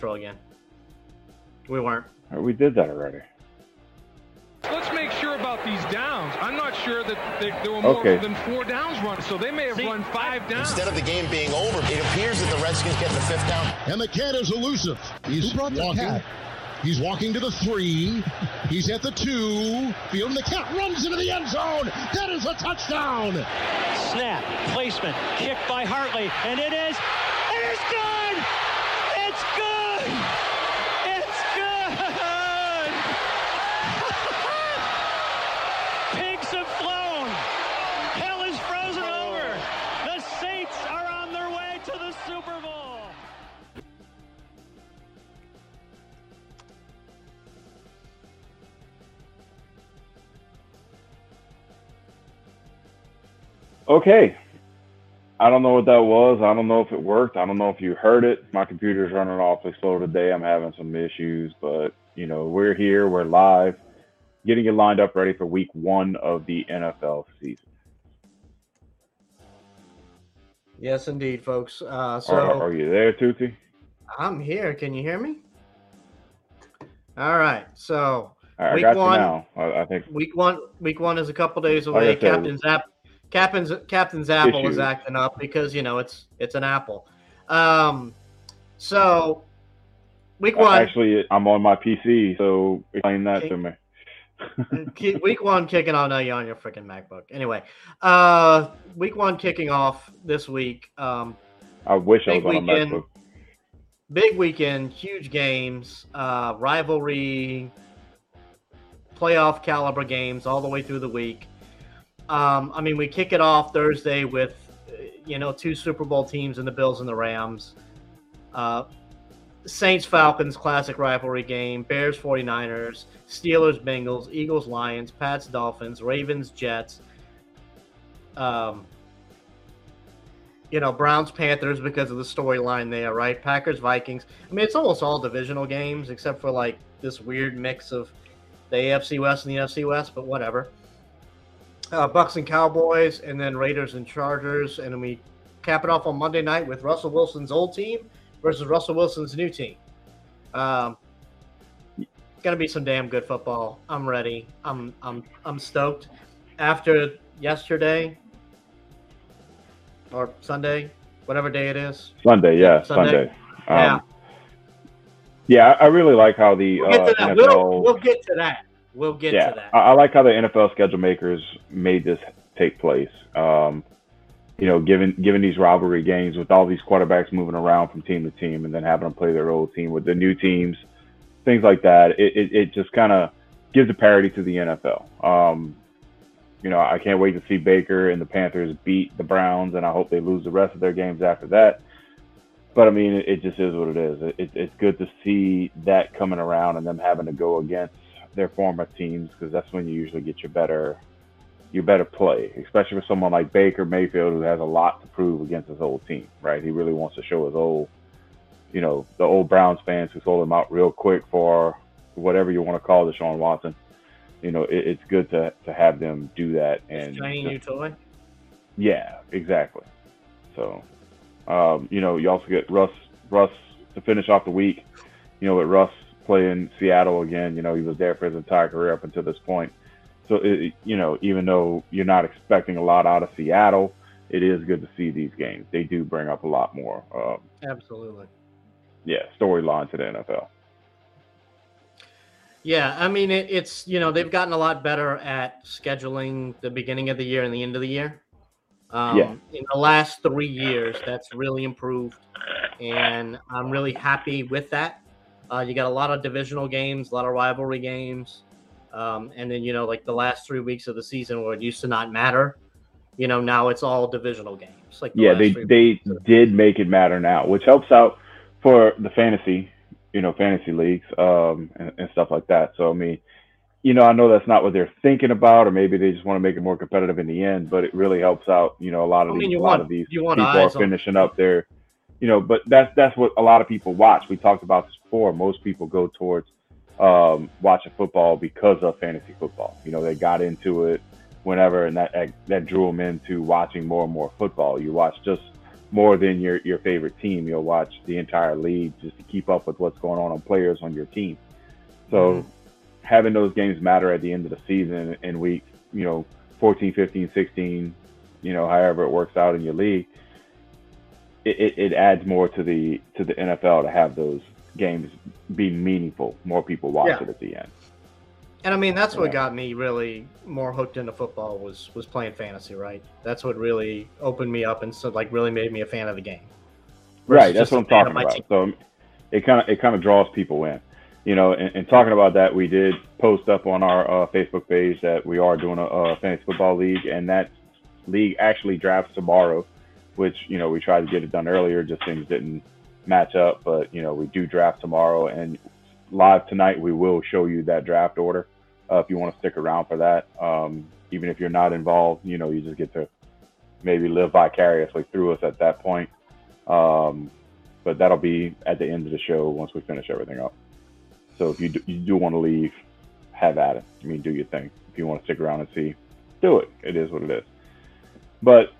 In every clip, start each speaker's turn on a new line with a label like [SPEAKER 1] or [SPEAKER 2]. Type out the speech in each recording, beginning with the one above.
[SPEAKER 1] Central again. We weren't.
[SPEAKER 2] We did that already.
[SPEAKER 3] Let's make sure about these downs. I'm not sure that they, there were more
[SPEAKER 2] Okay.
[SPEAKER 3] than four downs run, so they may have
[SPEAKER 1] See,
[SPEAKER 3] run five downs.
[SPEAKER 4] Instead of the game being over, it appears that the Redskins get the fifth down.
[SPEAKER 5] And the cat is elusive. He's
[SPEAKER 6] Who brought the
[SPEAKER 5] walking.
[SPEAKER 6] cat?
[SPEAKER 5] He's walking to the three. He's at the two. Field and the cat runs into the end zone. That is a touchdown.
[SPEAKER 7] Snap, placement, kick by Hartley, and it is, it is
[SPEAKER 2] Okay. I don't know what that was. I don't know if it worked. I don't know if you heard it. My computer's running awfully slow today. I'm having some issues, but you know, we're here, we're live, getting you lined up ready for week one of the NFL season.
[SPEAKER 1] Yes, indeed, folks. Uh, so
[SPEAKER 2] are, are you there, Tuti?
[SPEAKER 1] I'm here. Can you hear me? All right. So
[SPEAKER 2] I, I
[SPEAKER 1] Week one.
[SPEAKER 2] I, I think
[SPEAKER 1] week one, week one is a couple days
[SPEAKER 2] Like
[SPEAKER 1] away.
[SPEAKER 2] said-
[SPEAKER 1] Captain's app, Captain's Captain's Apple is acting up because you know it's it's an Apple. Um, so week one,
[SPEAKER 2] actually I'm on my PC, so explain that
[SPEAKER 1] Okay.
[SPEAKER 2] to me.
[SPEAKER 1] Week one kicking off. No, you're on your freaking MacBook. Anyway, uh, week one kicking off this week. Um,
[SPEAKER 2] I wish I was on a. MacBook.
[SPEAKER 1] big weekend, huge games, uh, rivalry, playoff caliber games all the way through the week. Um, I mean, we kick it off Thursday with, you know, two Super Bowl teams in the Bills and the Rams. Uh, Saints Falcons classic rivalry game, Bears 49ers, Steelers Bengals, Eagles Lions, Pats Dolphins, Ravens Jets. Um, you know, Browns Panthers because of the storyline there, right? Packers Vikings. I mean, it's almost all divisional games except for like this weird mix of the AFC West and the NFC West, but whatever. Uh, Bucks and Cowboys, and then Raiders and Chargers, and then we cap it off on Monday night with Russell Wilson's old team versus Russell Wilson's new team. Um, gonna be some damn good football. I'm ready. I'm I'm I'm stoked. After yesterday or Sunday, whatever day it is.
[SPEAKER 2] Sunday, yeah,
[SPEAKER 1] Sunday.
[SPEAKER 2] Sunday.
[SPEAKER 1] Yeah.
[SPEAKER 2] Um, yeah, I I really like how the
[SPEAKER 1] We'll get
[SPEAKER 2] uh. NFL.
[SPEAKER 1] We'll, we'll get to that. We'll get
[SPEAKER 2] yeah,
[SPEAKER 1] to that.
[SPEAKER 2] I, I like how the NFL schedule makers made this take place. Um, you know, given given these rivalry games with all these quarterbacks moving around from team to team, and then having them play their old team with the new teams, things like that. It it, it just kind of gives a parity to the NFL. Um, you know, I can't wait to see Baker and the Panthers beat the Browns, and I hope they lose the rest of their games after that. But I mean, it, it just is what it is. It, it, it's good to see that coming around and them having to go against their former teams because that's when you usually get your better your better play, especially for someone like Baker Mayfield who has a lot to prove against his old team, right? He really wants to show his old, you know, the old Browns fans who sold him out real quick for whatever you want to call Deshaun Watson. You know, it, it's good to to have them do that and
[SPEAKER 1] Shiny new toy.
[SPEAKER 2] yeah, exactly. So, um, you know, you also get Russ Russ to finish off the week. You know, with Russ playing in Seattle again, you know, he was there for his entire career up until this point. So, it, you know, even though you're not expecting a lot out of Seattle, it is good to see these games. They do bring up a lot more, um,
[SPEAKER 1] Absolutely.
[SPEAKER 2] yeah, storyline to the NFL.
[SPEAKER 1] Yeah, I mean it, it's you know they've gotten a lot better at scheduling the beginning of the year and the end of the year. Um,
[SPEAKER 2] Yeah.
[SPEAKER 1] In the last three years, that's really improved, and I'm really happy with that. Uh, you got a lot of divisional games, a lot of rivalry games, um, and then you know like the last three weeks of the season where it used to not matter. You know now it's all divisional games. Like the
[SPEAKER 2] yeah, they they did make it matter now, which helps out for the fantasy, you know, fantasy leagues um, and, and stuff like that. So I mean, you know, I know that's not what they're thinking about, or maybe they just want to make it more competitive in the end. But it really helps out. You know, a lot of
[SPEAKER 1] I mean,
[SPEAKER 2] these, a lot of these
[SPEAKER 1] want
[SPEAKER 2] people are finishing up their, you know. But that's that's what a lot of people watch. We talked about this before. Most people go towards um, watching football because of fantasy football. You know, they got into it whenever, and that that drew them into watching more and more football. You watch just more than your your favorite team. You'll watch the entire league just to keep up with what's going on on players on your team. So
[SPEAKER 1] Mhm.
[SPEAKER 2] having those games matter at the end of the season in week, you know, 14, 15, 16, you know, however it works out in your league, it, it, it adds more to the to the NFL to have those games be meaningful. More people watch
[SPEAKER 1] Yeah.
[SPEAKER 2] it at the end.
[SPEAKER 1] And I mean, that's what
[SPEAKER 2] Yeah.
[SPEAKER 1] got me really more hooked into football was was playing fantasy, right? That's what really opened me up and so like really made me a fan of the game.
[SPEAKER 2] Right, that's what I'm talking about.
[SPEAKER 1] team.
[SPEAKER 2] So it kind of it kind of draws people in, you know. And, and talking about that, we did post up on our uh, Facebook page that we are doing a, a fantasy football league, and that league actually drafts tomorrow, which you know we tried to get it done earlier, just things didn't match up. But you know we do draft tomorrow, and live tonight we will show you that draft order uh, if you want to stick around for that. Um, even if you're not involved, you know you just get to maybe live vicariously through us at that point. Um, but that'll be at the end of the show once we finish everything up. So if you do, you do want to leave, have at it. I mean, do your thing. If you want to stick around and see, do it. It is what it is. But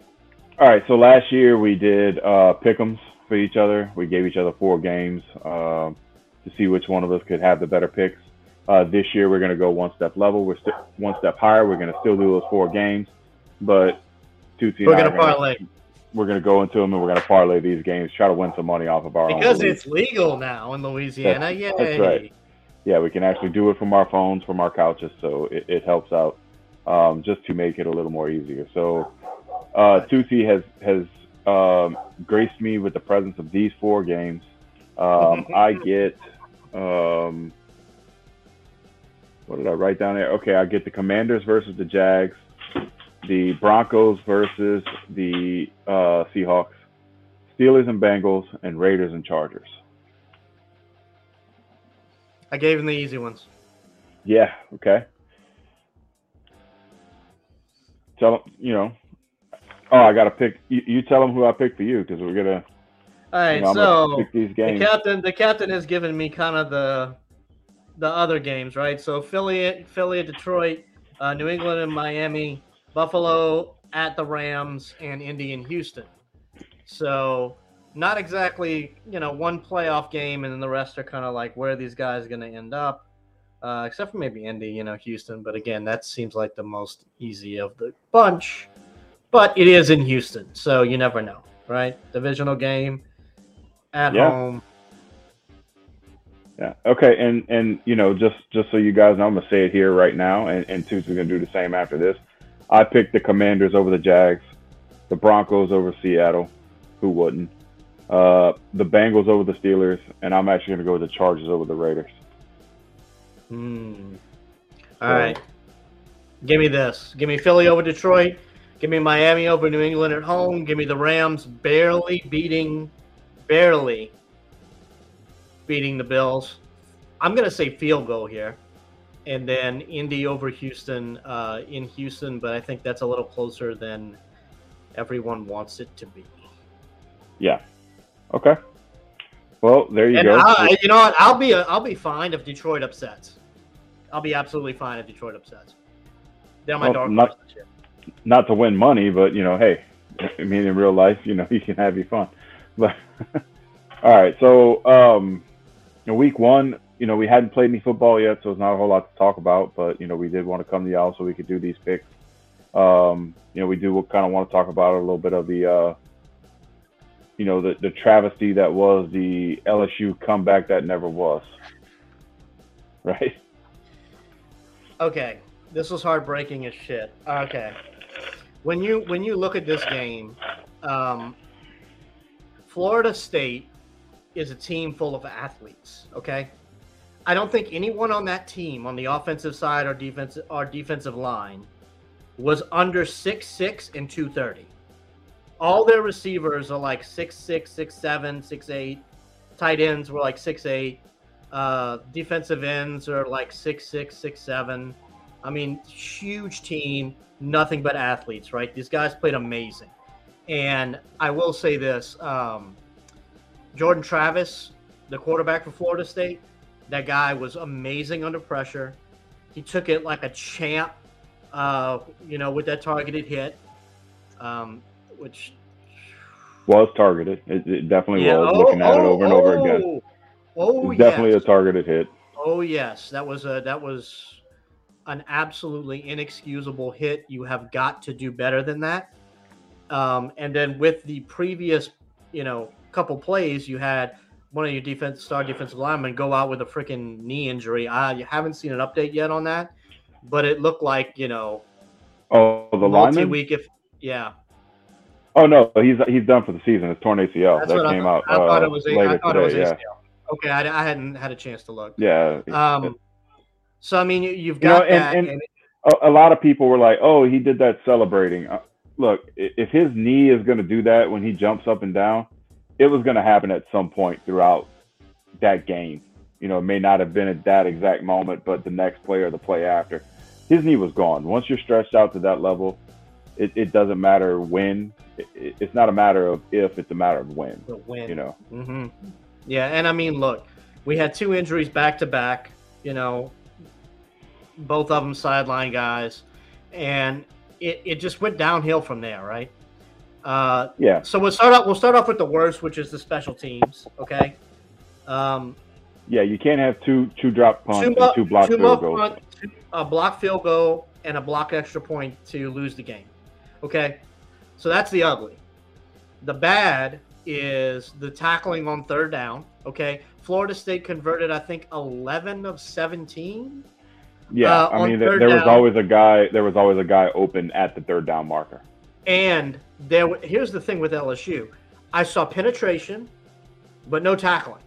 [SPEAKER 2] all right, so last year we did uh, pick'ems for each other. We gave each other four games um, to see which one of us could have the better picks. Uh, this year we're going to go one step level. We're st- one step higher. We're going to still do those four games, but Tootsie
[SPEAKER 1] We're
[SPEAKER 2] are gonna-
[SPEAKER 1] parlay
[SPEAKER 2] we're going to go into them and we're going to parlay these games, try to win some money off of our own.
[SPEAKER 1] because it's legal now in Louisiana. Yay!
[SPEAKER 2] that's right. yeah, we can actually do it from our phones, from our couches, so it, it helps out um, just to make it a little more easier. So uh, Tootsie has has um, graced me with the presence of these four games. Um, I get um, what did I write down there? Okay, I get the Commanders versus the Jags, the Broncos versus the uh, Seahawks, Steelers and Bengals, and Raiders and Chargers.
[SPEAKER 1] I gave him the easy ones.
[SPEAKER 2] Yeah. Okay. Tell them, you know. Oh, I gotta pick. You, you tell them who I picked for you because we're gonna.
[SPEAKER 1] All right,
[SPEAKER 2] you know,
[SPEAKER 1] so
[SPEAKER 2] pick these
[SPEAKER 1] the
[SPEAKER 2] games.
[SPEAKER 1] captain, the captain has given me kind of the the other games, right? So Philly, Philly, Detroit, uh, New England, and Miami, Buffalo at the Rams, and Indy and Houston. So not exactly, you know, one playoff game, and then the rest are kind of like where are these guys going to end up, uh, except for maybe Indy, you know, Houston. But again, that seems like the most easy of the bunch. But it is in Houston, so you never know, right? Divisional game at
[SPEAKER 2] Yeah.
[SPEAKER 1] home.
[SPEAKER 2] Yeah. Okay. And and you know, just just so you guys know, I'm gonna say it here right now, and and Toots is gonna do the same after this. I picked the Commanders over the Jags, the Broncos over Seattle. Who wouldn't? Uh, the Bengals over the Steelers, and I'm actually gonna go with the Chargers over the Raiders.
[SPEAKER 1] Hmm. All
[SPEAKER 2] So-
[SPEAKER 1] right. Give me this. Give me Philly over Detroit. Give me Miami over New England at home. Give me the Rams barely beating, barely beating the Bills. I'm going to say field goal here. And then Indy over Houston uh, in Houston, but I think that's a little closer than everyone wants it to be.
[SPEAKER 2] Yeah. Okay. Well, there you
[SPEAKER 1] And
[SPEAKER 2] go.
[SPEAKER 1] I, you know what? I'll be I'll be fine if Detroit upsets. I'll be absolutely fine if Detroit upsets. They're my
[SPEAKER 2] Well,
[SPEAKER 1] dark
[SPEAKER 2] not-
[SPEAKER 1] horse this year.
[SPEAKER 2] Not to win money, but you know, hey, I mean, in real life, you know, you can have your fun. But all right, so um, in week one, you know, we hadn't played any football yet, so it's not a whole lot to talk about. But you know, we did want to come to y'all so we could do these picks. Um, you know, we do kind of want to talk about a little bit of the, uh, you know, the the travesty that was the LSU comeback that never was. Right.
[SPEAKER 1] Okay, this was heartbreaking as shit. Okay, when you when you look at this game, um, Florida State is a team full of athletes. Okay, I don't think anyone on that team on the offensive side or defensive or defensive line was under six six and two thirty. All their receivers are like six six, six seven, six eight. Tight ends were like six eight. Uh, defensive ends are like six six, six seven. I mean, huge team, nothing but athletes, right? These guys played amazing. And I will say this um, Jordan Travis, the quarterback for Florida State, that guy was amazing under pressure. He took it like a champ, uh, you know, with that targeted hit, um, which
[SPEAKER 2] was targeted. It, it definitely
[SPEAKER 1] Yeah.
[SPEAKER 2] was.
[SPEAKER 1] Oh,
[SPEAKER 2] looking at it
[SPEAKER 1] oh,
[SPEAKER 2] over and over again,
[SPEAKER 1] oh, Oh,
[SPEAKER 2] definitely
[SPEAKER 1] yes.
[SPEAKER 2] a targeted hit.
[SPEAKER 1] Oh yes, that was a that was an absolutely inexcusable hit. You have got to do better than that. Um, and then with the previous, you know, couple plays, you had one of your defense star defensive linemen go out with a freaking knee injury. I haven't seen an update yet on that, but it looked like you know
[SPEAKER 2] Oh, the lineman.
[SPEAKER 1] multi-week. If yeah,
[SPEAKER 2] Oh no, he's he's done for the season. It's torn ACL.
[SPEAKER 1] that's
[SPEAKER 2] that
[SPEAKER 1] what I
[SPEAKER 2] came out
[SPEAKER 1] I thought
[SPEAKER 2] uh,
[SPEAKER 1] it was. A,
[SPEAKER 2] later
[SPEAKER 1] I thought
[SPEAKER 2] today.
[SPEAKER 1] it was
[SPEAKER 2] yeah,
[SPEAKER 1] ACL. Okay, I, I hadn't had a chance to look.
[SPEAKER 2] yeah.
[SPEAKER 1] Um, so I mean, you, you've
[SPEAKER 2] You know,
[SPEAKER 1] got
[SPEAKER 2] and-
[SPEAKER 1] that.
[SPEAKER 2] and- a, lot of people were like, "Oh, he did that celebrating." Uh, look, if his knee is going to do that when he jumps up and down, it was going to happen at some point throughout that game. You know, it may not have been at that exact moment, but the next play or the play after, his knee was gone. Once you're stretched out to that level, it, it doesn't matter when. It, it- it's not a matter of if; it's a matter of when.
[SPEAKER 1] the win.
[SPEAKER 2] You know.
[SPEAKER 1] hmm Yeah, and I mean, look, we had two injuries back to back. You know, both of them sideline guys, and it, it just went downhill from there, right? Uh,
[SPEAKER 2] Yeah.
[SPEAKER 1] so we'll start off. We'll start off with the worst, which is the special teams. Okay. Um,
[SPEAKER 2] Yeah, you can't have two two drop punts
[SPEAKER 1] two,
[SPEAKER 2] and two block
[SPEAKER 1] two
[SPEAKER 2] field goals.
[SPEAKER 1] punt, two- a block field goal and a block extra point to lose the game. Okay, so that's the ugly. The bad is the tackling on third down. Okay, Florida State converted, I think, eleven of seventeen.
[SPEAKER 2] Yeah,
[SPEAKER 1] Uh,
[SPEAKER 2] I mean, there, there was always a guy. There was always a guy open at the third down marker.
[SPEAKER 1] And there, here's the thing with LSU: I saw penetration, but no tackling.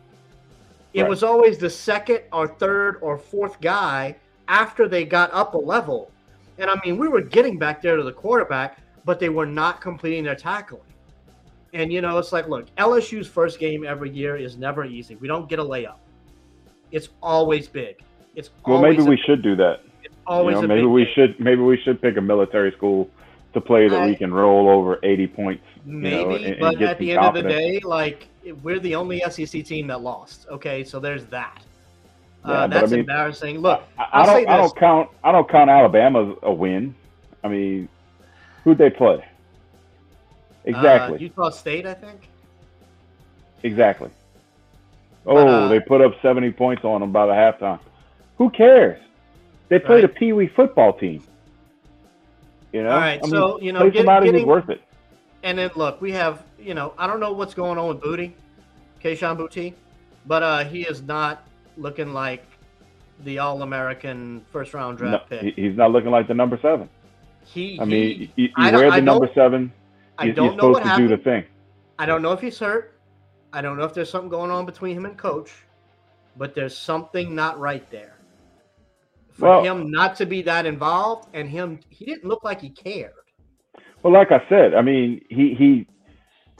[SPEAKER 1] It
[SPEAKER 2] Right.
[SPEAKER 1] was always the second or third or fourth guy after they got up a level. And I mean, we were getting back there to the quarterback, but they were not completing their tackling. And you know, it's like, look, LSU's first game every year is never easy. We don't get a layup. It's always big. It's
[SPEAKER 2] Well, maybe
[SPEAKER 1] a-
[SPEAKER 2] we should do that.
[SPEAKER 1] always
[SPEAKER 2] you know, maybe we
[SPEAKER 1] game.
[SPEAKER 2] should maybe we should pick a military school to play that
[SPEAKER 1] I-
[SPEAKER 2] we can roll over 80 points. You
[SPEAKER 1] Maybe,
[SPEAKER 2] know, and, and
[SPEAKER 1] but
[SPEAKER 2] get
[SPEAKER 1] at the end of the day, like we're the only SEC team that lost. Okay, so there's that.
[SPEAKER 2] Yeah,
[SPEAKER 1] uh,
[SPEAKER 2] but I
[SPEAKER 1] that's
[SPEAKER 2] mean-
[SPEAKER 1] embarrassing. Look,
[SPEAKER 2] I, I don't I don't count I don't count Alabama a win. I mean, who'd they play? Exactly.
[SPEAKER 1] Uh, Utah State, I think.
[SPEAKER 2] Exactly.
[SPEAKER 1] But,
[SPEAKER 2] Oh,
[SPEAKER 1] uh,
[SPEAKER 2] they put up 70 points on them by the halftime. Who cares? They played a
[SPEAKER 1] Right.
[SPEAKER 2] Pee Wee football team. You know?
[SPEAKER 1] All right,
[SPEAKER 2] I mean,
[SPEAKER 1] so, you know, get-
[SPEAKER 2] somebody
[SPEAKER 1] getting-
[SPEAKER 2] who's worth it.
[SPEAKER 1] And then look, we have, you know, I don't know what's going on with Booty, Kayshon Booty, but uh, he is not looking like the All-American first-round
[SPEAKER 2] No,
[SPEAKER 1] draft pick.
[SPEAKER 2] he's not looking like the number seven.
[SPEAKER 1] He,
[SPEAKER 2] I
[SPEAKER 1] he-
[SPEAKER 2] mean, you, you
[SPEAKER 1] I
[SPEAKER 2] wear the number seven.
[SPEAKER 1] I don't
[SPEAKER 2] you're
[SPEAKER 1] know
[SPEAKER 2] supposed
[SPEAKER 1] what
[SPEAKER 2] to
[SPEAKER 1] happened.
[SPEAKER 2] do the thing.
[SPEAKER 1] I don't know if he's hurt. I don't know if there's something going on between him and coach, but there's something not right there. For
[SPEAKER 2] Well-
[SPEAKER 1] him not to be that involved and him he didn't look like he cared.
[SPEAKER 2] Well, like I said, I mean, he he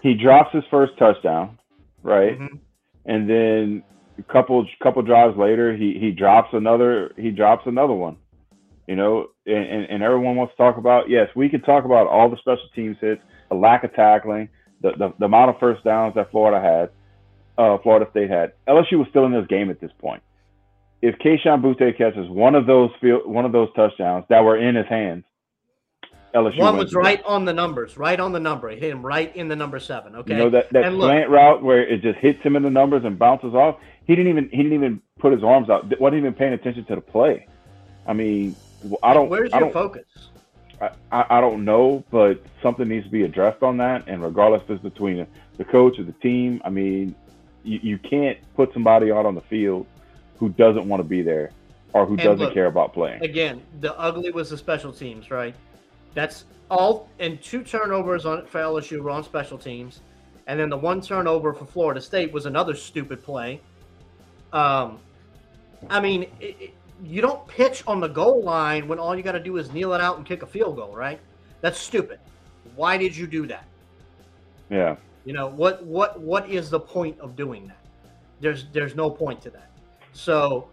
[SPEAKER 2] he drops his first touchdown, right?
[SPEAKER 1] Mhm.
[SPEAKER 2] And then a couple couple drives later, he he drops another he drops another one. You know, and, and, and everyone wants to talk about yes, we can talk about all the special teams hits, the lack of tackling, the, the, the amount of first downs that Florida had, uh, Florida State had. LSU was still in this game at this point. If Kayshon Boutte catches one of those field, one of those touchdowns that were in his hands, LSU
[SPEAKER 1] One was right on the numbers, right on the number. It hit him right in the number seven. Okay.
[SPEAKER 2] You know that, that
[SPEAKER 1] And look-
[SPEAKER 2] slant route where it just hits him in the numbers and bounces off. He didn't even he didn't even put his arms out. wasn't even paying attention to the play. I mean, I don't.
[SPEAKER 1] Where's
[SPEAKER 2] I
[SPEAKER 1] your
[SPEAKER 2] don't,
[SPEAKER 1] focus?
[SPEAKER 2] I, I don't know, but something needs to be addressed on that. And regardless if it's between the, the coach or the team, I mean, you, you can't put somebody out on the field who doesn't want to be there or who
[SPEAKER 1] And
[SPEAKER 2] doesn't
[SPEAKER 1] look,
[SPEAKER 2] care about playing.
[SPEAKER 1] Again, the ugly was the special teams, right? That's all and two turnovers on for LSU were on special teams. And then the one turnover for Florida State was another stupid play. Um, I mean, it, it, you don't pitch on the goal line when all you got to do is kneel it out and kick a field goal, right? That's stupid. Why did you do that?
[SPEAKER 2] Yeah.
[SPEAKER 1] You know what? What? What is the point of doing that? There's there's no point to that. So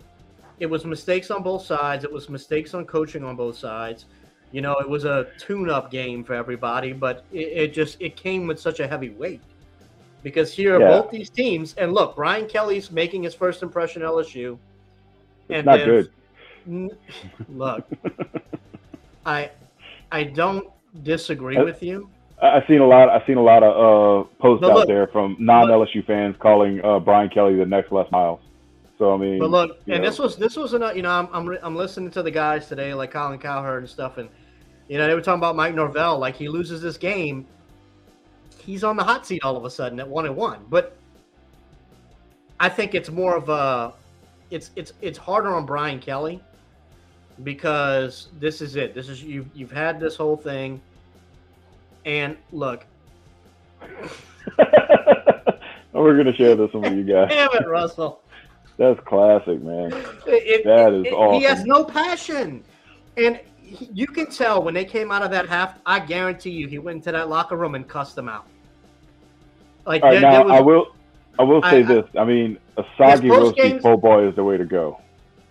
[SPEAKER 1] it was mistakes on both sides. It was mistakes on coaching on both sides. You know, it was a tune-up game for everybody, but it, it just it came with such a heavy weight because here
[SPEAKER 2] Yeah.
[SPEAKER 1] both these teams and look, Brian Kelly's making his first impression at LSU.
[SPEAKER 2] It's not good.
[SPEAKER 1] N- Look, I I don't disagree
[SPEAKER 2] Uh,
[SPEAKER 1] with you.
[SPEAKER 2] I- I've seen a lot. I've seen a lot of uh, posts
[SPEAKER 1] But
[SPEAKER 2] out there from non LSU fans calling uh, Brian Kelly the next Les Miles. So I mean,
[SPEAKER 1] But look, and
[SPEAKER 2] know,
[SPEAKER 1] this was this was another. You know, I'm I'm, I'm listening to the guys today, like Colin Cowherd and stuff, and you know they were talking about Mike Norvell. Like he loses this game, he's on the hot seat all of a sudden at one and one. But I think it's more of a, it's it's it's harder on Brian Kelly because this is it. This is you've you've had this whole thing, and look,
[SPEAKER 2] we're gonna share this one with you guys.
[SPEAKER 1] damn it, Russell.
[SPEAKER 2] That's classic, man.
[SPEAKER 1] It-
[SPEAKER 2] That is
[SPEAKER 1] it-
[SPEAKER 2] awesome.
[SPEAKER 1] He has no passion, and he- you can tell when they came out of that half. I guarantee you, he went into that locker room and cussed them out. Like
[SPEAKER 2] right,
[SPEAKER 1] there,
[SPEAKER 2] now
[SPEAKER 1] there was,
[SPEAKER 2] I will. I will say
[SPEAKER 1] I-
[SPEAKER 2] this. I mean, a soggy
[SPEAKER 1] games-
[SPEAKER 2] po' boy is the way to go.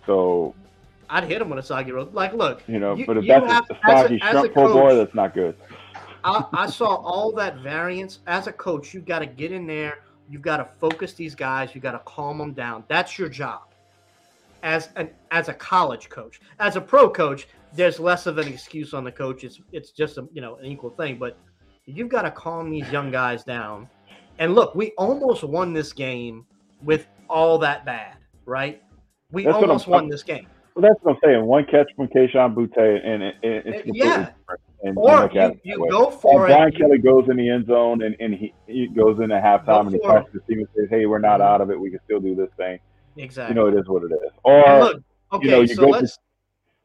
[SPEAKER 2] So
[SPEAKER 1] I'd hit him with a soggy road. Like, look,
[SPEAKER 2] you know,
[SPEAKER 1] You-
[SPEAKER 2] but if that's
[SPEAKER 1] have-
[SPEAKER 2] a- soggy
[SPEAKER 1] as a
[SPEAKER 2] shrimp po' boy, that's not good.
[SPEAKER 1] I, I saw all that variance. As a coach, You've got to get in there. You got to focus these guys. You've got to calm them down. That's your job. As an as a college coach, as a pro coach, there's less of an excuse on the coach. It's it's just a you know an equal thing. But you've got to calm these young guys down. And look, we almost won this game with all that bad, right? We
[SPEAKER 2] That's
[SPEAKER 1] almost won this game.
[SPEAKER 2] Well, that's what I'm saying. One catch from Kayshon Boutte, and it, it, it's uh, completely
[SPEAKER 1] Yeah.
[SPEAKER 2] different. And you
[SPEAKER 1] Or
[SPEAKER 2] at
[SPEAKER 1] you, you go
[SPEAKER 2] Or
[SPEAKER 1] for it.
[SPEAKER 2] Brian Kelly goes in the end zone and, and he, he goes into halftime and he to the team and says, "Hey, we're not mm-hmm. out of it. We can still do this thing."
[SPEAKER 1] exactly.
[SPEAKER 2] You know, it is what it is.
[SPEAKER 1] And
[SPEAKER 2] Or
[SPEAKER 1] look, okay,
[SPEAKER 2] know, you
[SPEAKER 1] so
[SPEAKER 2] go
[SPEAKER 1] let's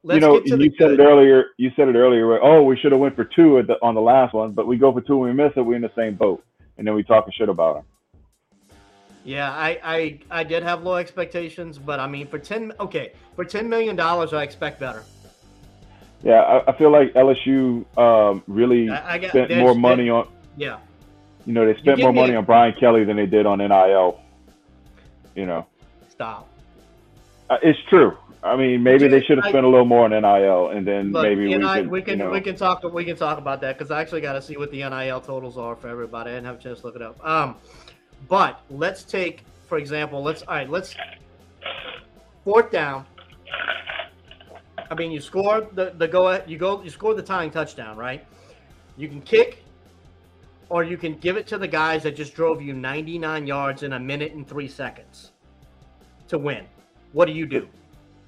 [SPEAKER 1] let's
[SPEAKER 2] you know,
[SPEAKER 1] get to
[SPEAKER 2] you said
[SPEAKER 1] good.
[SPEAKER 2] it earlier. You said it earlier. Where, oh, we should have went for two at the, on the last one, but we go for two and we miss it. We're in the same boat, and then we talking shit about him.
[SPEAKER 1] Yeah, I, I I did have low expectations, but I mean for ten okay for ten million dollars, I expect better.
[SPEAKER 2] Yeah, I, I feel like LSU um, really
[SPEAKER 1] I, I got
[SPEAKER 2] spent more money on.
[SPEAKER 1] Yeah,
[SPEAKER 2] You know, they spent more money
[SPEAKER 1] a-
[SPEAKER 2] on Brian Kelly than they did on NIL. You know,
[SPEAKER 1] stop.
[SPEAKER 2] Uh, it's true. I mean, maybe they should have spent a little more on NIL, and then
[SPEAKER 1] Look,
[SPEAKER 2] maybe we could,
[SPEAKER 1] we can
[SPEAKER 2] you know,
[SPEAKER 1] we can talk we can talk about that because I actually got to see what the NIL totals are for everybody. I didn't have a chance to look it up. Um, but let's take for example, let's all right, let's fourth down. I mean, you score the the go you go you score the tying touchdown, right? You can kick, or you can give it to the guys that just drove you 99 yards in a minute and three seconds to win. What do you do?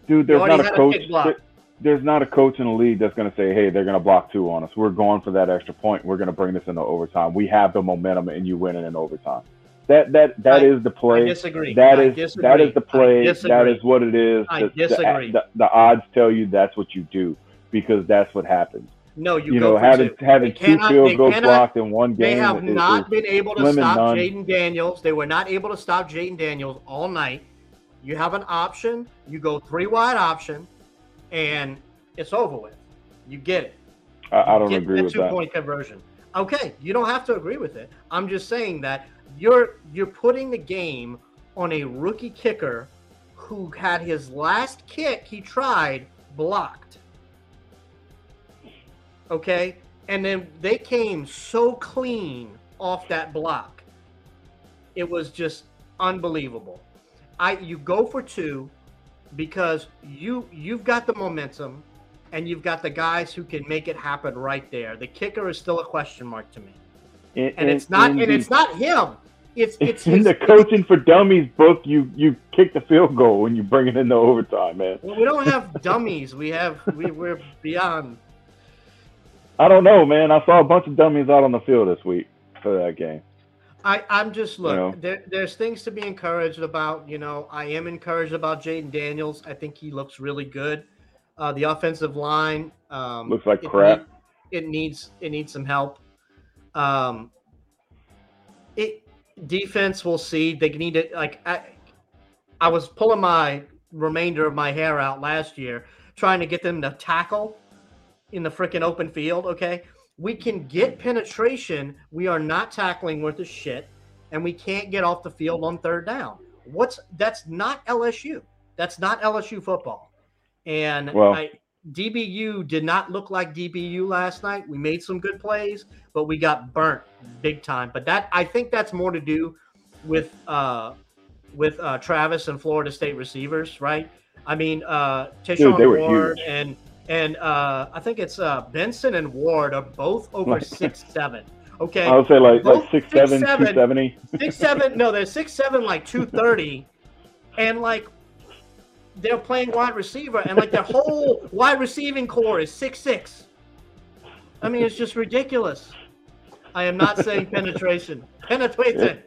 [SPEAKER 2] dude, there's not a
[SPEAKER 1] a
[SPEAKER 2] coach. there- there's not a coach in the league that's going to say, "Hey, they're going to block two on us. We're going for that extra point. We're going to bring this into overtime. We have the momentum, and you win it in overtime." That that that
[SPEAKER 1] I-
[SPEAKER 2] is the
[SPEAKER 1] I
[SPEAKER 2] play.
[SPEAKER 1] disagree.
[SPEAKER 2] That
[SPEAKER 1] I
[SPEAKER 2] is
[SPEAKER 1] disagree.
[SPEAKER 2] that is the play. That is what it is.
[SPEAKER 1] I
[SPEAKER 2] The- the-
[SPEAKER 1] disagree.
[SPEAKER 2] The, the odds tell you that's what you do because that's what happens.
[SPEAKER 1] No, you,
[SPEAKER 2] You,
[SPEAKER 1] go
[SPEAKER 2] know, having
[SPEAKER 1] two.
[SPEAKER 2] having
[SPEAKER 1] They
[SPEAKER 2] two
[SPEAKER 1] cannot-
[SPEAKER 2] field goals
[SPEAKER 1] cannot-
[SPEAKER 2] blocked in one
[SPEAKER 1] They have
[SPEAKER 2] is-
[SPEAKER 1] not
[SPEAKER 2] is-
[SPEAKER 1] been able to stop. Jayden Daniels. They were not able to stop Jayden Daniels all night. You have an option. You go three wide option, and it's over with. You get it.
[SPEAKER 2] I, I don't agree
[SPEAKER 1] that
[SPEAKER 2] with
[SPEAKER 1] two
[SPEAKER 2] that.
[SPEAKER 1] point conversion. Okay, you don't have to agree with it. I'm just saying that you're you're putting the game on a rookie kicker who had his last kick he tried blocked. Okay, and then they came so clean off that block. It was just unbelievable. I you go for two because you you've got the momentum and you've got the guys who can make it happen right there. The kicker is still a question mark to me,
[SPEAKER 2] In-
[SPEAKER 1] and it's not and
[SPEAKER 2] the-
[SPEAKER 1] it's not him. It's it's
[SPEAKER 2] in
[SPEAKER 1] his,
[SPEAKER 2] the coaching for dummies book, you you kick the field goal when you bring it into overtime, man.
[SPEAKER 1] Well, we don't have dummies. We have we we're beyond.
[SPEAKER 2] I don't know, man. I saw a bunch of dummies out on the field this week for that game.
[SPEAKER 1] I I'm just look.
[SPEAKER 2] know.
[SPEAKER 1] There, there's things to be encouraged about. You know, I am encouraged about Jayden Daniels. I think he looks really good. Uh, the offensive line um,
[SPEAKER 2] Looks like crap.
[SPEAKER 1] need- it needs it needs some help. Um, it defense we'll see. They need it. Like I, I was pulling my remainder of my hair out last year trying to get them to tackle in the freaking open field. Okay, we can get penetration. We are not tackling worth a shit, and we can't get off the field on third down. What's that's not LSU. That's not LSU football. And
[SPEAKER 2] Well-
[SPEAKER 1] I, DBU did not look like DBU last night. We made some good plays, but we got burnt big time. But that I think that's more to do with uh, with uh, Travis and Florida State receivers, right? I mean, uh, Tishon
[SPEAKER 2] were
[SPEAKER 1] Ward
[SPEAKER 2] huge.
[SPEAKER 1] and and uh, I think it's uh, Benson and Ward are both over six seven. Okay,
[SPEAKER 2] I would say like
[SPEAKER 1] Both
[SPEAKER 2] like six
[SPEAKER 1] six,
[SPEAKER 2] seven,
[SPEAKER 1] seven.
[SPEAKER 2] two seventy.
[SPEAKER 1] six seven. No, they're six seven, like two thirty, and like they're playing wide receiver, and like their whole wide receiving core is six six. I mean, it's just ridiculous. I am not saying penetration. Penetration.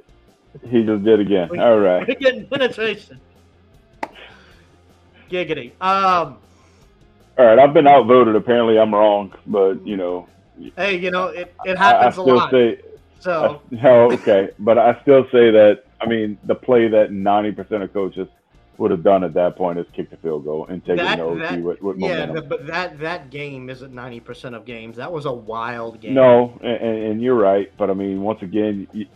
[SPEAKER 2] He just did again.
[SPEAKER 1] We-
[SPEAKER 2] All right.
[SPEAKER 1] We're getting penetration. Giggity. Um.
[SPEAKER 2] All right. I've been outvoted. Apparently, I'm wrong, but you know,
[SPEAKER 1] Hey, you know it. It
[SPEAKER 2] I, I
[SPEAKER 1] happens a lot.
[SPEAKER 2] say.
[SPEAKER 1] so
[SPEAKER 2] I, oh, okay, but I still say that. I mean, the play that 90% of coaches would have done at that point is kick the field goal and take
[SPEAKER 1] That-
[SPEAKER 2] it to OT
[SPEAKER 1] that-
[SPEAKER 2] with, with
[SPEAKER 1] yeah,
[SPEAKER 2] momentum.
[SPEAKER 1] but, but that that game isn't ninety percent of games. That was a wild game.
[SPEAKER 2] No, and, and you're right. But I mean, once again, you,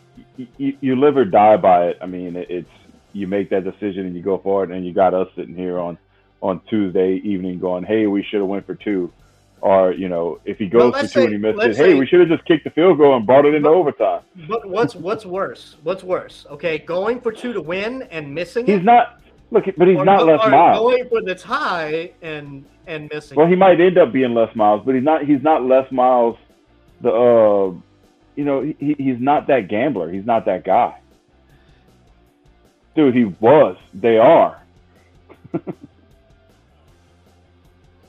[SPEAKER 2] you, you live or die by it. I mean, it's you make that decision and you go for it. And you got us sitting here on on Tuesday evening going, "Hey, we should have went for two. Or you know, if he goes for two
[SPEAKER 1] say-
[SPEAKER 2] and he misses it,
[SPEAKER 1] let's
[SPEAKER 2] hey,
[SPEAKER 1] say-
[SPEAKER 2] we should have just kicked the field goal and brought it into
[SPEAKER 1] But-
[SPEAKER 2] overtime.
[SPEAKER 1] But what's what's worse? What's worse? Okay, going for two to win and missing
[SPEAKER 2] He's
[SPEAKER 1] it,
[SPEAKER 2] not look, but he's
[SPEAKER 1] or,
[SPEAKER 2] not Les Miles.
[SPEAKER 1] going for the tie and and missing.
[SPEAKER 2] Well, he might end up being Les Miles, but he's not. He's not Les Miles. The uh, you know, he, he's not that gambler. He's not that guy. Dude, he was. They are.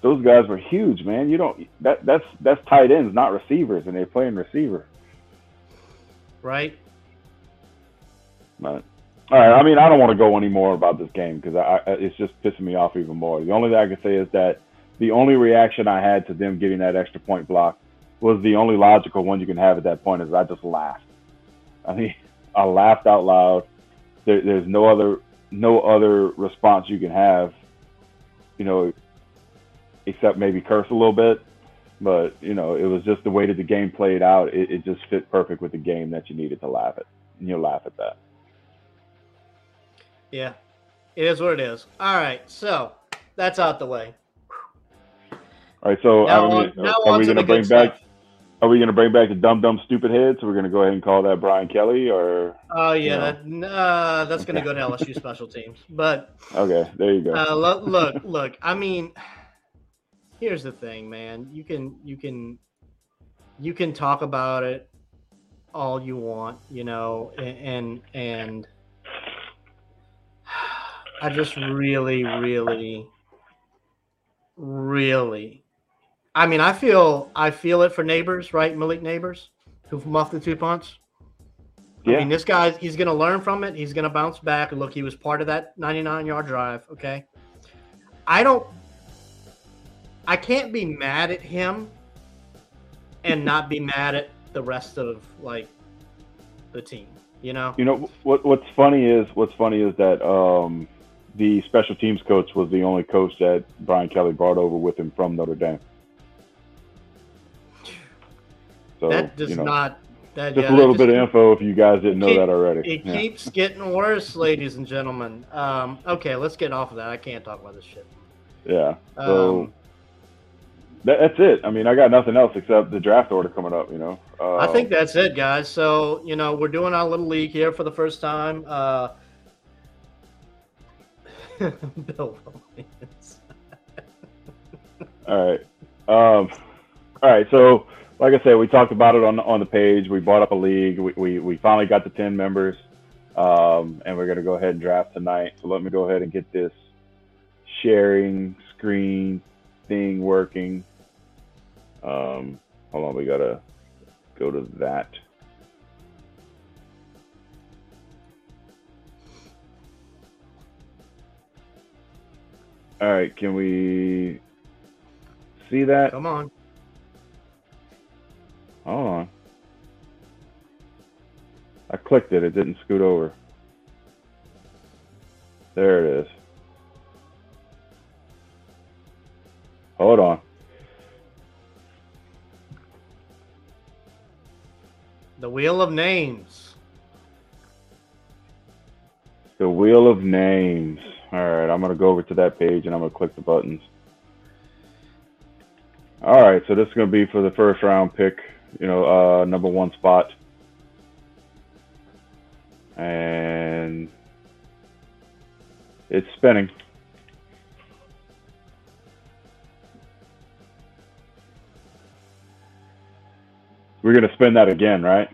[SPEAKER 2] Those guys were huge, man. You don't. That that's that's tight ends, not receivers, and they're playing receiver.
[SPEAKER 1] right?
[SPEAKER 2] But all right. I mean, I don't want to go any more about this game because it's just pissing me off even more. The only thing I can say is that the only reaction I had to them getting that extra point block was the only logical one you can have at that point is I just laughed. I mean, I laughed out loud. There, there's no other no other response you can have, you know, except maybe curse a little bit. But you know, it was just the way that the game played out. It, it just fit perfect with the game that you needed to laugh at. And you laugh at that.
[SPEAKER 1] Yeah, it is what it is. All right, so that's out the way.
[SPEAKER 2] All right, so
[SPEAKER 1] Now
[SPEAKER 2] are
[SPEAKER 1] on,
[SPEAKER 2] we,
[SPEAKER 1] now
[SPEAKER 2] are we gonna bring back?
[SPEAKER 1] stuff.
[SPEAKER 2] Are we gonna bring back the dumb dumb stupid head? So we're gonna go ahead and call that Brian Kelly, or
[SPEAKER 1] Oh yeah,
[SPEAKER 2] No.
[SPEAKER 1] that, uh, that's going to go to LSU special teams. But
[SPEAKER 2] okay, there you go.
[SPEAKER 1] uh, lo- look, look. I mean, here's the thing, man. You can you can you can talk about it all you want, you know, a- and and I just really, really, really. I mean, I feel I feel it for Nabers, right? Malik Nabers who muffed the two punts.
[SPEAKER 2] yeah,
[SPEAKER 1] I mean, this guy, he's going to learn from it. He's going to bounce back. Look, he was part of that 99 yard drive. Okay. I don't, I can't be mad at him and not be mad at the rest of like the team, you know?
[SPEAKER 2] you know what? What's funny is what's funny is that um, the special teams coach was the only coach that Brian Kelly brought over with him from Notre Dame. So
[SPEAKER 1] that does
[SPEAKER 2] you know,
[SPEAKER 1] not, that,
[SPEAKER 2] just
[SPEAKER 1] yeah,
[SPEAKER 2] a little
[SPEAKER 1] just
[SPEAKER 2] bit of info if you guys didn't know
[SPEAKER 1] keep-
[SPEAKER 2] that already.
[SPEAKER 1] It
[SPEAKER 2] Yeah.
[SPEAKER 1] keeps getting worse, ladies and gentlemen. Um, okay, let's get off of that. I can't talk about this shit.
[SPEAKER 2] Yeah. So
[SPEAKER 1] Um,
[SPEAKER 2] that, that's it. I mean, I got nothing else except the draft order coming up. You know. Uh,
[SPEAKER 1] I think that's it, guys. So you know, we're doing our little league here for the first time. Uh, Bill Williams.
[SPEAKER 2] All right. Um, all right. So, like I said, we talked about it on on the page. We bought up a league. We we, we finally got the ten members, um, and we're gonna go ahead and draft tonight. So let me go ahead and get this sharing screen thing working. Um, hold on. We gotta go to that. All right. Can we see that?
[SPEAKER 1] Come on.
[SPEAKER 2] Hold on. I clicked it. It didn't scoot over. There it is. Hold on.
[SPEAKER 1] The Wheel of Names.
[SPEAKER 2] The wheel of names. All right, I'm gonna go over to that page and I'm gonna click the buttons. All right, so this is gonna be for the first round pick. You know, uh, number one spot. And it's spinning. We're gonna spin that again, right?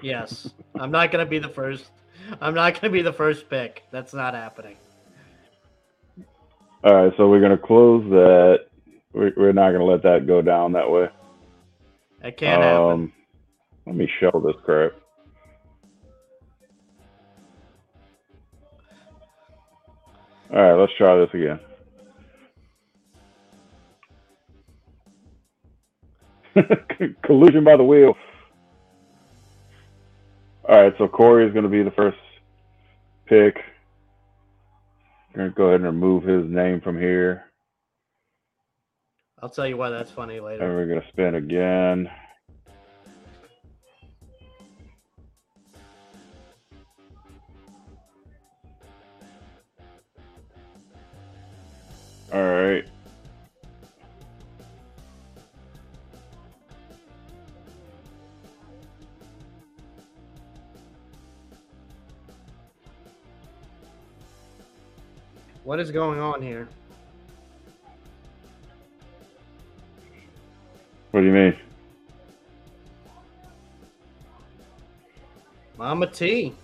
[SPEAKER 1] Yes. I'm not gonna be the first. I'm not gonna be the first pick. That's not happening.
[SPEAKER 2] All right, so we're gonna close that. We're, we're not gonna let that go down that way.
[SPEAKER 1] It can't happen.
[SPEAKER 2] Um, let me show this crap. All right, let's try this again. Collusion by the wheel. All right, so Corey is going to be the first pick. I'm going to go ahead and remove his name from here.
[SPEAKER 1] I'll tell you why that's funny
[SPEAKER 2] And
[SPEAKER 1] later.
[SPEAKER 2] we're going to spin again. All right.
[SPEAKER 1] What is going on here?
[SPEAKER 2] What do you mean?
[SPEAKER 1] Mama T.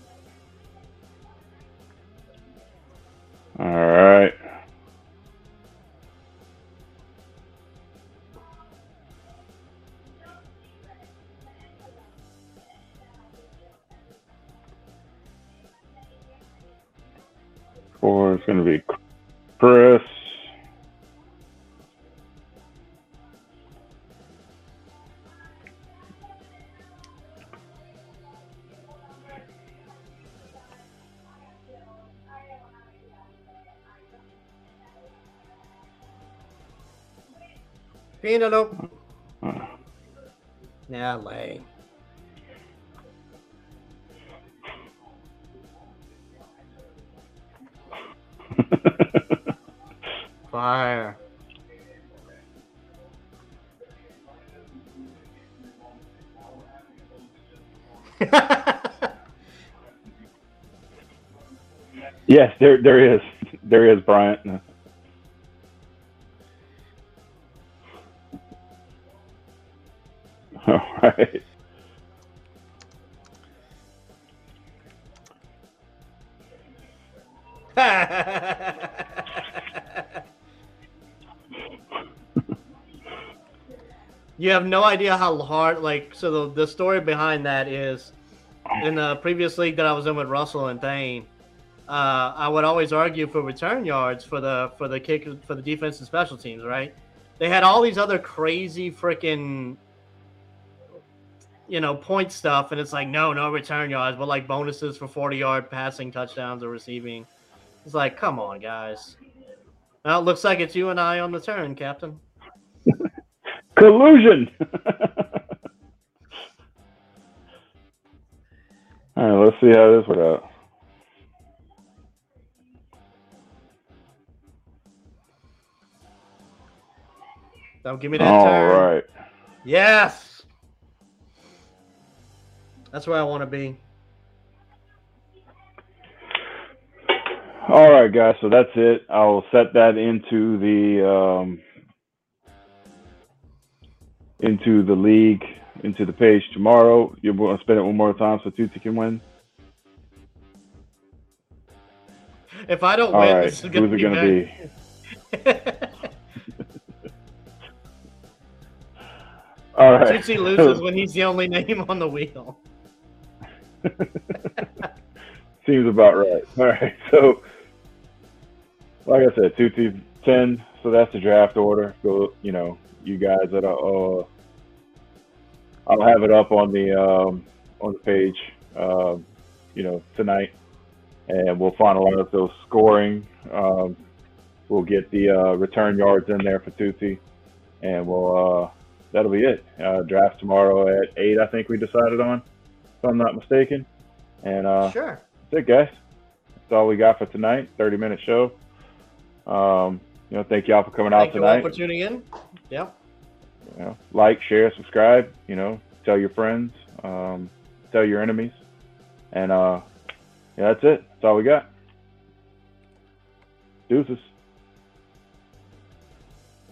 [SPEAKER 1] Penelope. Yeah, lay. Fire.
[SPEAKER 2] yes, there there is. There is Bryant.
[SPEAKER 1] You have no idea how hard like so the, the story behind that is in the previous league that I was in with Russell and Thane, uh, I would always argue for return yards for the for the kick for the defense and special teams, right? They had all these other crazy freaking you know point stuff, and it's like no, no return yards, but like bonuses for forty yard passing touchdowns or receiving. It's like, come on, guys. Well, it looks like it's you and I on the turn, Captain.
[SPEAKER 2] Collusion. All right, let's see how this works out.
[SPEAKER 1] Don't give me that
[SPEAKER 2] All
[SPEAKER 1] turn.
[SPEAKER 2] right.
[SPEAKER 1] Yes. That's where I want to be.
[SPEAKER 2] All right, guys. So that's it. I will set that into the um, into the league, into the page tomorrow. You want to spin it one more time so Tutti can win.
[SPEAKER 1] If I don't
[SPEAKER 2] All
[SPEAKER 1] win,
[SPEAKER 2] right.
[SPEAKER 1] this is
[SPEAKER 2] Who's
[SPEAKER 1] gonna
[SPEAKER 2] it
[SPEAKER 1] be
[SPEAKER 2] going to be? All right.
[SPEAKER 1] Tootsie loses when he's the only name on the wheel.
[SPEAKER 2] Seems about right. All right. So, like I said, two two ten. So that's the draft order. Go, you know, you guys that are. Uh, I'll have it up on the um, on the page, um, you know, tonight, and we'll finalize those scoring. Um, we'll get the uh, return yards in there for Tutti, and we'll. Uh, that'll be it. Uh, draft tomorrow at eight. I think we decided on, if I'm not mistaken. And uh,
[SPEAKER 1] Sure.
[SPEAKER 2] that's it, guys. That's all we got for tonight. 30 minute show. Um, you know, thank y'all for coming out tonight.
[SPEAKER 1] Thank you all
[SPEAKER 2] tonight.
[SPEAKER 1] for tuning in. Yep.
[SPEAKER 2] You know, like, share, subscribe. You know, tell your friends, um, tell your enemies, and uh, yeah, that's it. That's all we got. Deuces.